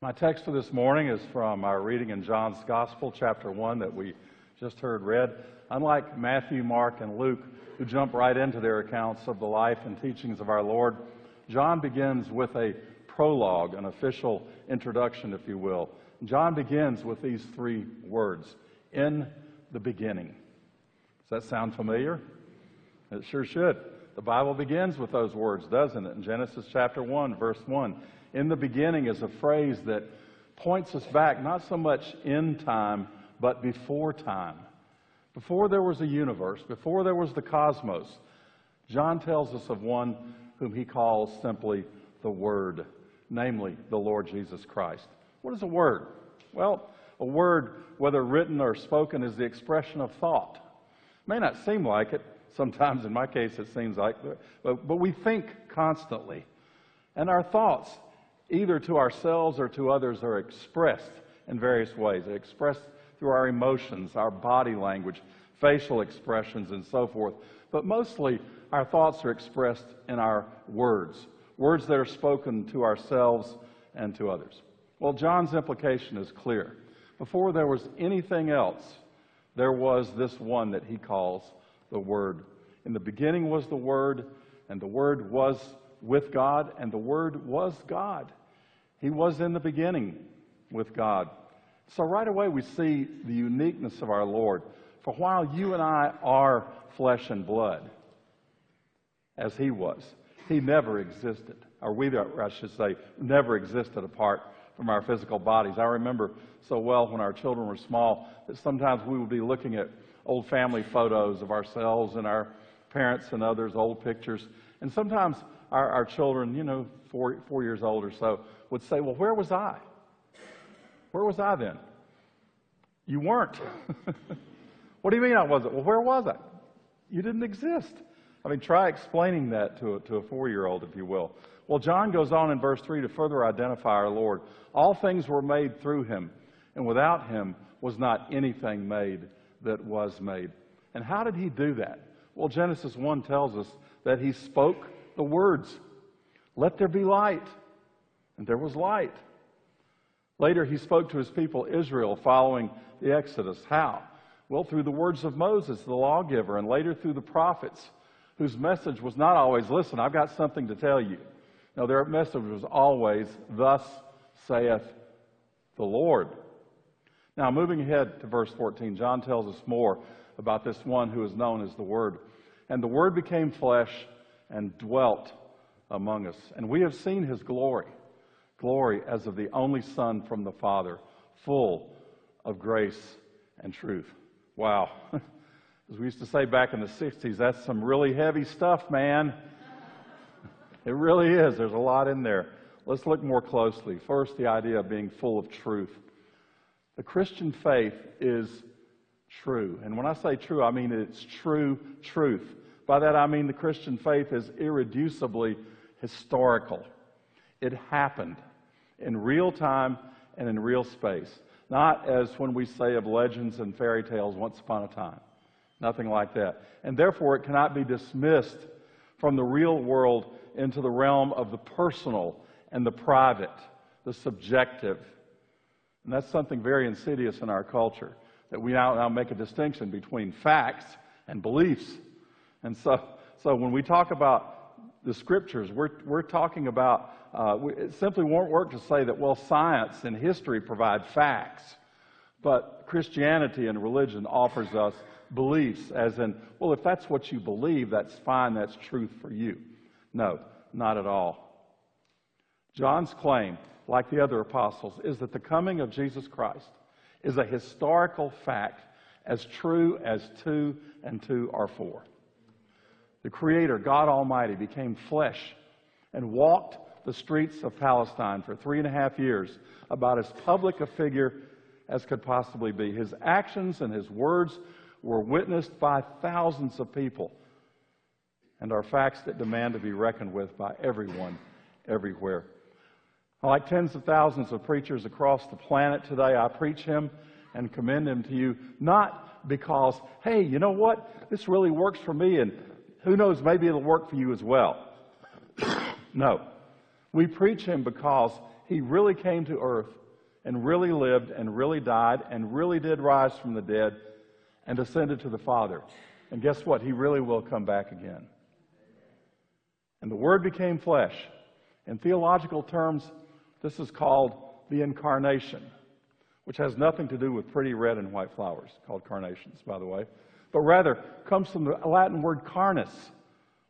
My text for this morning is from our reading in John's Gospel, chapter 1, that we just heard read. Unlike Matthew, Mark, and Luke, who jump right into their accounts of the life and teachings of our Lord, John begins with a prologue, an official introduction, if you will. John begins with these three words In the beginning. Does that sound familiar? It sure should. The Bible begins with those words, doesn't it? In Genesis chapter 1, verse 1 in the beginning is a phrase that points us back not so much in time, but before time. Before there was a universe, before there was the cosmos, John tells us of one whom he calls simply the Word, namely the Lord Jesus Christ. What is a word? Well, a word, whether written or spoken, is the expression of thought. It may not seem like it. Sometimes, in my case, it seems like, but, but we think constantly. And our thoughts either to ourselves or to others, are expressed in various ways. They're expressed through our emotions, our body language, facial expressions, and so forth. But mostly, our thoughts are expressed in our words, words that are spoken to ourselves and to others. Well, John's implication is clear. Before there was anything else, there was this one that he calls the Word. In the beginning was the Word, and the Word was with God, and the Word was God. He was in the beginning with God. So right away we see the uniqueness of our Lord. For while you and I are flesh and blood, as He was, He never existed. Or we, I should say, never existed apart from our physical bodies. I remember so well when our children were small that sometimes we would be looking at old family photos of ourselves and our parents and others, old pictures. And sometimes our, our children, you know, four, four years old or so, would say, Well, where was I? Where was I then? You weren't. what do you mean I wasn't? Well, where was I? You didn't exist. I mean, try explaining that to a, to a four year old, if you will. Well, John goes on in verse 3 to further identify our Lord. All things were made through him, and without him was not anything made that was made. And how did he do that? Well, Genesis 1 tells us that he spoke the words, Let there be light. And there was light. Later, he spoke to his people Israel following the Exodus. How? Well, through the words of Moses, the lawgiver, and later through the prophets, whose message was not always, Listen, I've got something to tell you. No, their message was always, Thus saith the Lord. Now, moving ahead to verse 14, John tells us more about this one who is known as the Word. And the Word became flesh and dwelt among us. And we have seen his glory glory as of the only Son from the Father, full of grace and truth. Wow. As we used to say back in the 60s, that's some really heavy stuff, man. It really is. There's a lot in there. Let's look more closely. First, the idea of being full of truth. The Christian faith is true. And when I say true, I mean it's true truth. By that I mean the Christian faith is irreducibly historical. It happened in real time and in real space. Not as when we say of legends and fairy tales once upon a time. Nothing like that. And therefore, it cannot be dismissed from the real world into the realm of the personal and the private, the subjective. And that's something very insidious in our culture, that we now, now make a distinction between facts and beliefs. And so, so when we talk about the scriptures, we're, we're talking about, uh, we, it simply won't work to say that, well, science and history provide facts, but Christianity and religion offers us beliefs, as in, well, if that's what you believe, that's fine, that's truth for you. No, not at all. John's claim, like the other apostles, is that the coming of Jesus Christ is a historical fact as true as two and two are four the Creator, God Almighty, became flesh and walked the streets of Palestine for three and a half years, about as public a figure as could possibly be. His actions and his words were witnessed by thousands of people and are facts that demand to be reckoned with by everyone, everywhere. Like tens of thousands of preachers across the planet today, I preach him and commend him to you, not because, hey, you know what? This really works for me and who knows, maybe it'll work for you as well. no. We preach him because he really came to earth and really lived and really died and really did rise from the dead and ascended to the Father. And guess what? He really will come back again. And the Word became flesh. In theological terms, this is called the incarnation, which has nothing to do with pretty red and white flowers, called carnations, by the way, but rather comes from the Latin word carnis,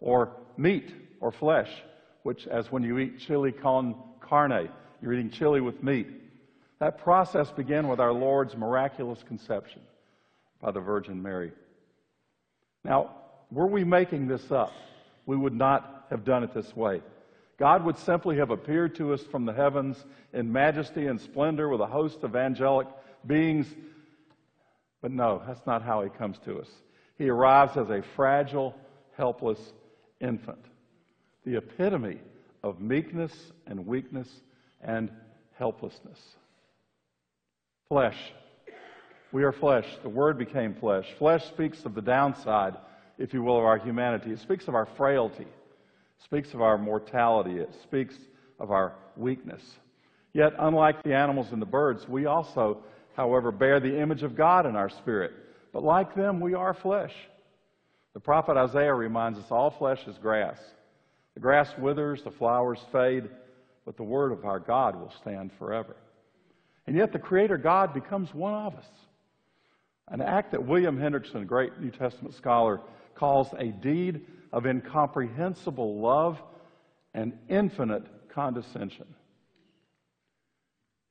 or meat or flesh, which, as when you eat chili con carne, you're eating chili with meat. That process began with our Lord's miraculous conception by the Virgin Mary. Now, were we making this up, we would not have done it this way. God would simply have appeared to us from the heavens in majesty and splendor with a host of angelic beings. But no, that's not how he comes to us. He arrives as a fragile, helpless infant, the epitome of meekness and weakness and helplessness. Flesh. We are flesh. The Word became flesh. Flesh speaks of the downside, if you will, of our humanity. It speaks of our frailty speaks of our mortality, it speaks of our weakness. Yet, unlike the animals and the birds, we also, however, bear the image of God in our spirit. But like them, we are flesh. The prophet Isaiah reminds us all flesh is grass. The grass withers, the flowers fade, but the word of our God will stand forever. And yet, the Creator God becomes one of us. An act that William Hendriksen, a great New Testament scholar, calls a deed of incomprehensible love and infinite condescension.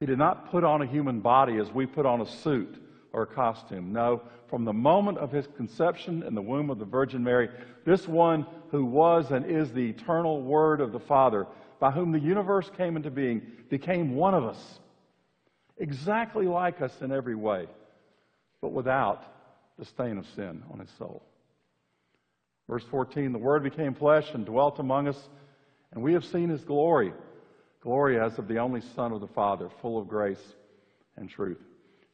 He did not put on a human body as we put on a suit or a costume. No, from the moment of his conception in the womb of the Virgin Mary, this one who was and is the eternal Word of the Father, by whom the universe came into being, became one of us, exactly like us in every way, but without the stain of sin on his soul. Verse 14 The Word became flesh and dwelt among us, and we have seen his glory glory as of the only Son of the Father, full of grace and truth.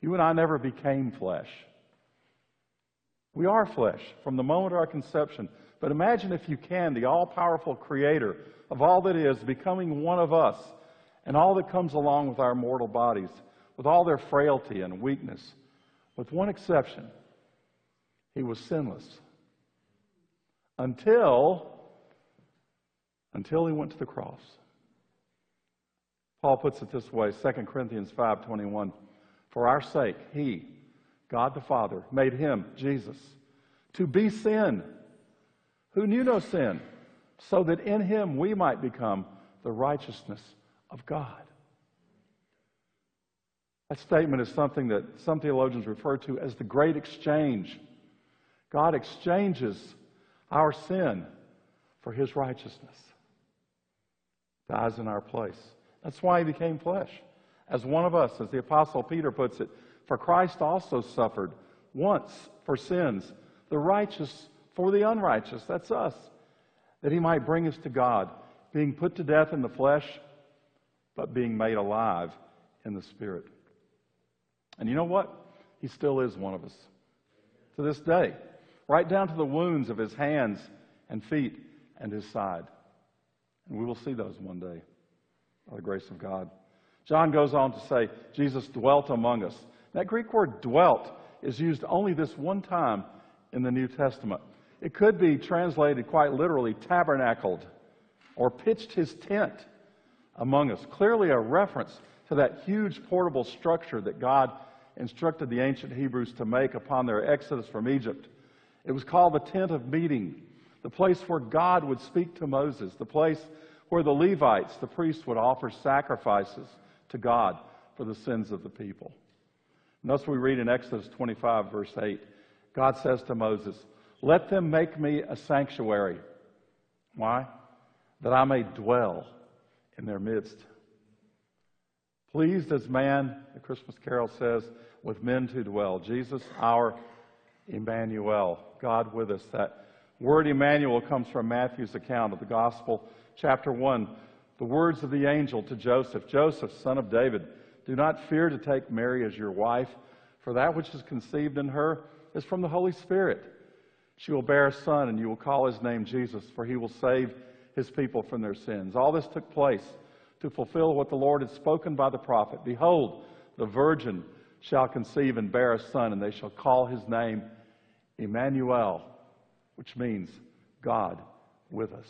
You and I never became flesh. We are flesh from the moment of our conception. But imagine, if you can, the all powerful Creator of all that is becoming one of us and all that comes along with our mortal bodies, with all their frailty and weakness. With one exception, He was sinless until until he went to the cross. Paul puts it this way, 2 Corinthians 5:21, for our sake he, God the Father, made him, Jesus, to be sin, who knew no sin, so that in him we might become the righteousness of God. That statement is something that some theologians refer to as the great exchange. God exchanges our sin for his righteousness. Dies in our place. That's why he became flesh. As one of us, as the Apostle Peter puts it, for Christ also suffered once for sins, the righteous for the unrighteous. That's us. That he might bring us to God, being put to death in the flesh, but being made alive in the Spirit. And you know what? He still is one of us. To this day right down to the wounds of his hands and feet and his side. And we will see those one day by the grace of God. John goes on to say, Jesus dwelt among us. That Greek word dwelt is used only this one time in the New Testament. It could be translated quite literally tabernacled or pitched his tent among us. Clearly, a reference to that huge portable structure that God instructed the ancient Hebrews to make upon their exodus from Egypt. It was called the tent of meeting, the place where God would speak to Moses, the place where the Levites, the priests, would offer sacrifices to God for the sins of the people. And thus we read in Exodus 25, verse 8, God says to Moses, Let them make me a sanctuary. Why? That I may dwell in their midst. Pleased as man, the Christmas carol says, with men to dwell. Jesus, our Emmanuel, God with us. That word Emmanuel comes from Matthew's account of the gospel, chapter 1. The words of the angel to Joseph Joseph, son of David, do not fear to take Mary as your wife, for that which is conceived in her is from the Holy Spirit. She will bear a son, and you will call his name Jesus, for he will save his people from their sins. All this took place to fulfill what the Lord had spoken by the prophet. Behold, the virgin shall conceive and bear a son, and they shall call his name Emmanuel, which means God with us.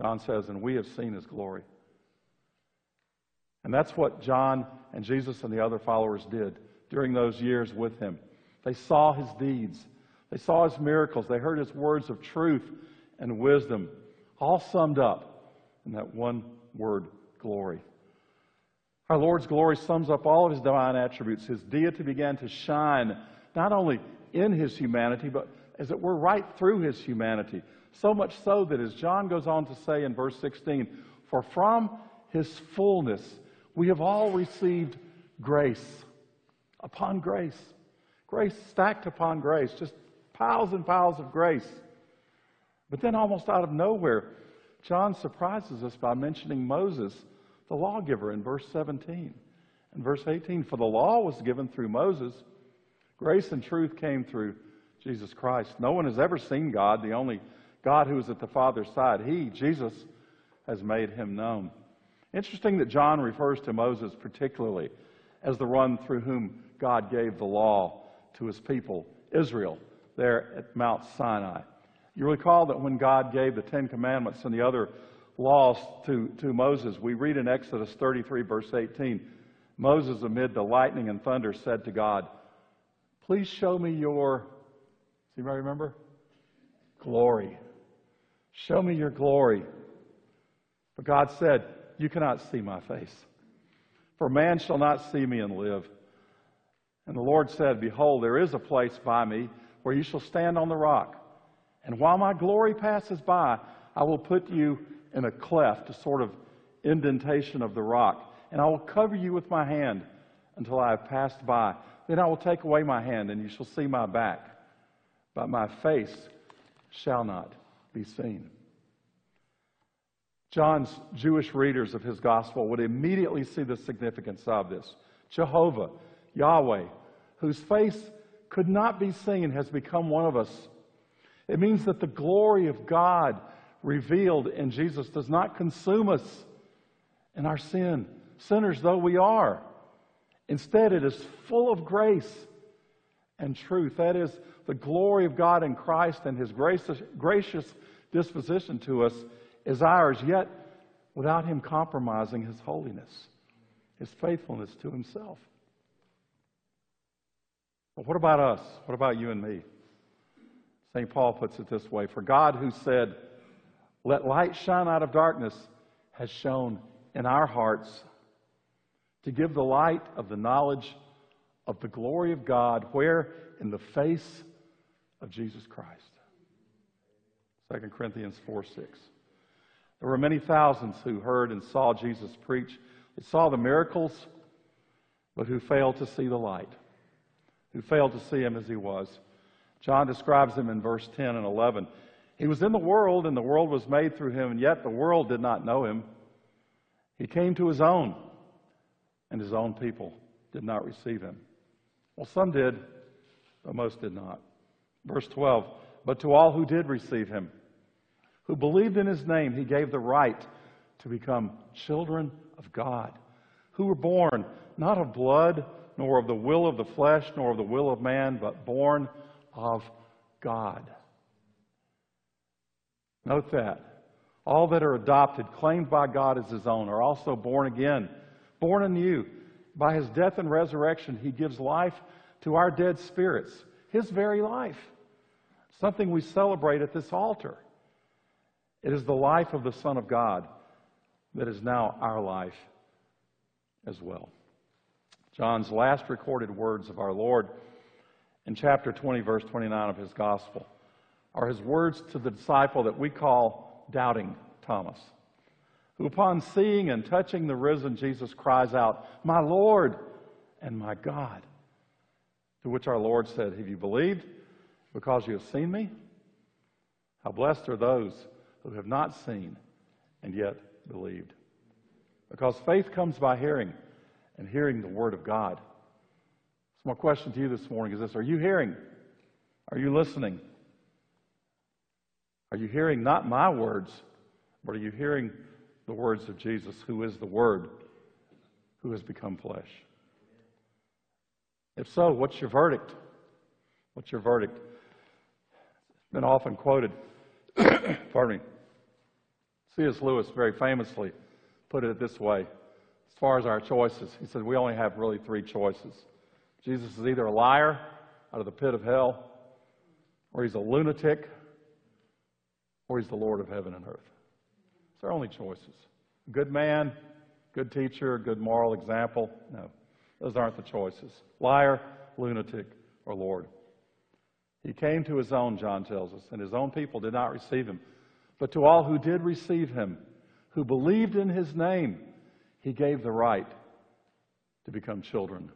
John says, and we have seen his glory. And that's what John and Jesus and the other followers did during those years with him. They saw his deeds, they saw his miracles, they heard his words of truth and wisdom, all summed up in that one word glory. Our Lord's glory sums up all of his divine attributes. His deity began to shine not only in his humanity, but as it were, right through his humanity. So much so that, as John goes on to say in verse 16, for from his fullness we have all received grace upon grace. Grace stacked upon grace, just piles and piles of grace. But then, almost out of nowhere, John surprises us by mentioning Moses, the lawgiver, in verse 17. In verse 18, for the law was given through Moses, grace and truth came through Jesus Christ. No one has ever seen God, the only God who is at the Father's side. He, Jesus, has made him known. Interesting that John refers to Moses particularly as the one through whom God gave the law to his people, Israel, there at Mount Sinai. You recall that when God gave the Ten Commandments and the other laws to, to Moses, we read in Exodus 33, verse 18, Moses, amid the lightning and thunder, said to God, Please show me your, does anybody remember? Glory. Show me your glory. But God said, You cannot see my face. For man shall not see me and live. And the Lord said, Behold, there is a place by me where you shall stand on the rock. And while my glory passes by, I will put you in a cleft, a sort of indentation of the rock, and I will cover you with my hand until I have passed by. Then I will take away my hand, and you shall see my back, but my face shall not be seen. John's Jewish readers of his gospel would immediately see the significance of this. Jehovah, Yahweh, whose face could not be seen, has become one of us it means that the glory of God revealed in Jesus does not consume us in our sin, sinners though we are. Instead, it is full of grace and truth. That is, the glory of God in Christ and His gracious, gracious disposition to us is ours, yet without Him compromising His holiness, His faithfulness to Himself. But what about us? What about you and me? St. Paul puts it this way For God, who said, Let light shine out of darkness, has shone in our hearts to give the light of the knowledge of the glory of God, where? In the face of Jesus Christ. 2 Corinthians 4 6. There were many thousands who heard and saw Jesus preach. They saw the miracles, but who failed to see the light, who failed to see him as he was. John describes him in verse 10 and 11. He was in the world, and the world was made through him, and yet the world did not know him. He came to his own, and his own people did not receive him. Well, some did, but most did not. Verse 12 But to all who did receive him, who believed in his name, he gave the right to become children of God, who were born not of blood, nor of the will of the flesh, nor of the will of man, but born of God. Note that. All that are adopted, claimed by God as his own, are also born again, born anew. By his death and resurrection, he gives life to our dead spirits, his very life. Something we celebrate at this altar. It is the life of the Son of God that is now our life as well. John's last recorded words of our Lord in chapter 20, verse 29 of his gospel, are his words to the disciple that we call doubting Thomas, who upon seeing and touching the risen Jesus cries out, My Lord and my God. To which our Lord said, Have you believed because you have seen me? How blessed are those who have not seen and yet believed. Because faith comes by hearing, and hearing the Word of God. So my question to you this morning is this Are you hearing? Are you listening? Are you hearing not my words, but are you hearing the words of Jesus, who is the Word, who has become flesh. If so, what's your verdict? What's your verdict? It's been often quoted. Pardon me. C.S. Lewis very famously put it this way as far as our choices, he said we only have really three choices. Jesus is either a liar out of the pit of hell, or he's a lunatic, or he's the Lord of heaven and earth. Our only choices. Good man, good teacher, good moral example. No, those aren't the choices. Liar, lunatic, or Lord. He came to his own, John tells us, and his own people did not receive him. But to all who did receive him, who believed in his name, he gave the right to become children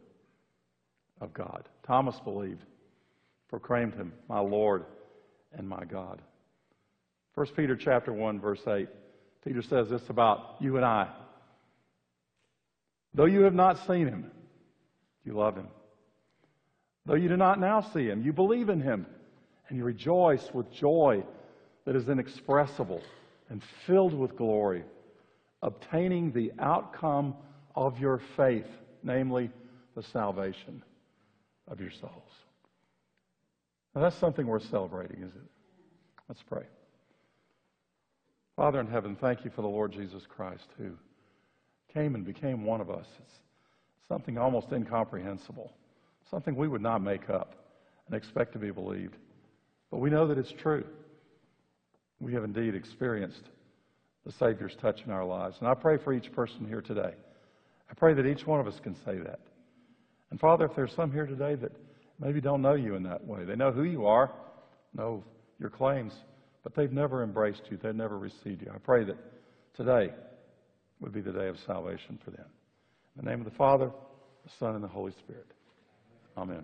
of God. Thomas believed, proclaimed him, my Lord and my God. 1 Peter chapter 1, verse 8. Peter says this about you and I. Though you have not seen him, you love him. Though you do not now see him, you believe in him, and you rejoice with joy that is inexpressible and filled with glory, obtaining the outcome of your faith, namely the salvation of your souls. Now, that's something worth celebrating, isn't it? Let's pray. Father in heaven, thank you for the Lord Jesus Christ who came and became one of us. It's something almost incomprehensible, something we would not make up and expect to be believed. But we know that it's true. We have indeed experienced the Savior's touch in our lives. And I pray for each person here today. I pray that each one of us can say that. And Father, if there's some here today that maybe don't know you in that way, they know who you are, know your claims, but they've never embraced you, they've never received you. I pray that today would be the day of salvation for them. In the name of the Father, the Son, and the Holy Spirit. Amen.